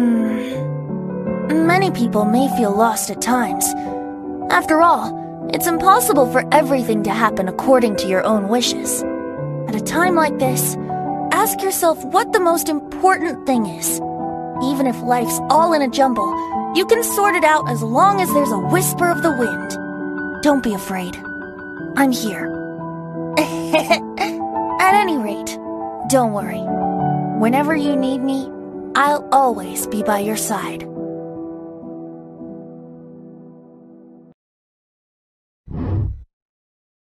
Hmm. Many people may feel lost at times. After all, it's impossible for everything to happen according to your own wishes. At a time like this, ask yourself what the most important thing is. Even if life's all in a jumble, you can sort it out as long as there's a whisper of the wind. Don't be afraid. I'm here. At any rate, don't worry. Whenever you need me, I'll always be by your side.